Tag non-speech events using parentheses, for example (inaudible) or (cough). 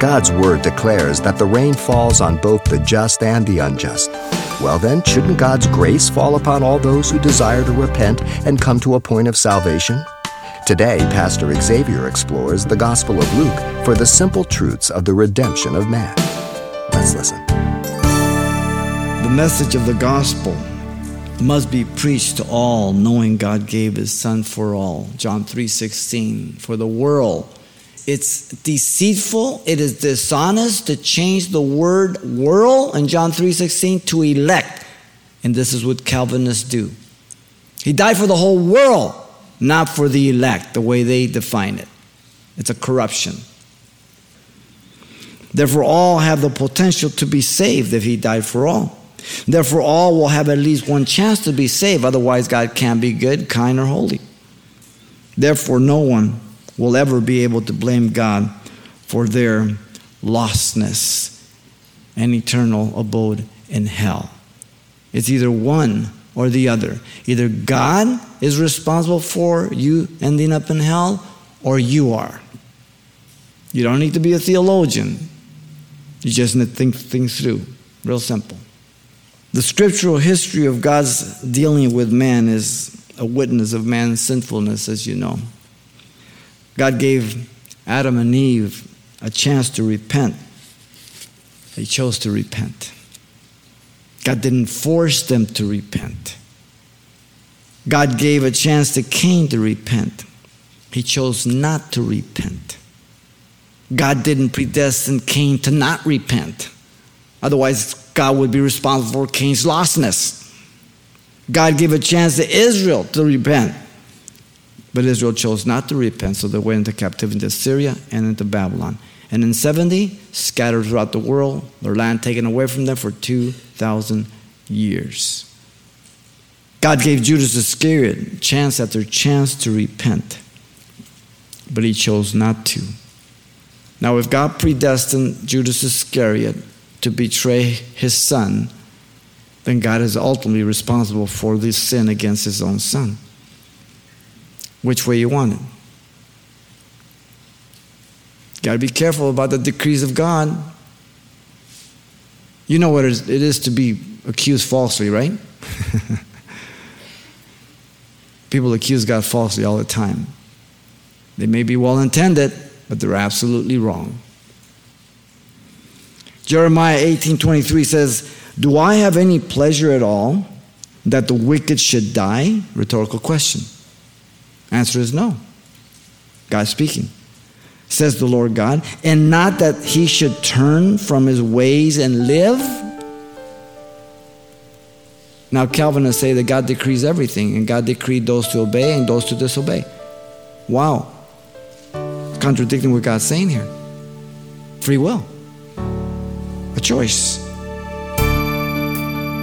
God's Word declares that the rain falls on both the just and the unjust. Well, then, shouldn't God's grace fall upon all those who desire to repent and come to a point of salvation? Today, Pastor Xavier explores the Gospel of Luke for the simple truths of the redemption of man. Let's listen. The message of the gospel must be preached to all, knowing God gave his son for all. John 3:16. For the world it's deceitful, it is dishonest to change the word world in John 3:16 to elect. And this is what Calvinists do. He died for the whole world, not for the elect, the way they define it. It's a corruption. Therefore, all have the potential to be saved if he died for all. Therefore, all will have at least one chance to be saved. Otherwise, God can't be good, kind, or holy. Therefore, no one will ever be able to blame God for their lostness and eternal abode in hell. It's either one or the other. Either God is responsible for you ending up in hell, or you are. You don't need to be a theologian. You just need to think things through. Real simple. The scriptural history of God's dealing with man is a witness of man's sinfulness, as you know. God gave Adam and Eve a chance to repent. They chose to repent. God didn't force them to repent. God gave a chance to Cain to repent. He chose not to repent. God didn't predestine Cain to not repent. Otherwise, God would be responsible for Cain's lostness. God gave a chance to Israel to repent. But Israel chose not to repent, so they went into captivity into Syria and into Babylon. And in 70, scattered throughout the world, their land taken away from them for 2,000 years. God gave Judas Iscariot chance after chance to repent, but he chose not to. Now, if God predestined Judas Iscariot to betray his son, then God is ultimately responsible for this sin against his own son. Which way you want it? Got to be careful about the decrees of God. You know what it is to be accused falsely, right? (laughs) People accuse God falsely all the time. They may be well intended, but they're absolutely wrong. Jeremiah 18:23 says, "Do I have any pleasure at all that the wicked should die?" Rhetorical question. Answer is no. God speaking. Says the Lord God, and not that he should turn from his ways and live. Now, Calvinists say that God decrees everything, and God decreed those to obey and those to disobey. Wow. Contradicting what God's saying here. Free will a choice.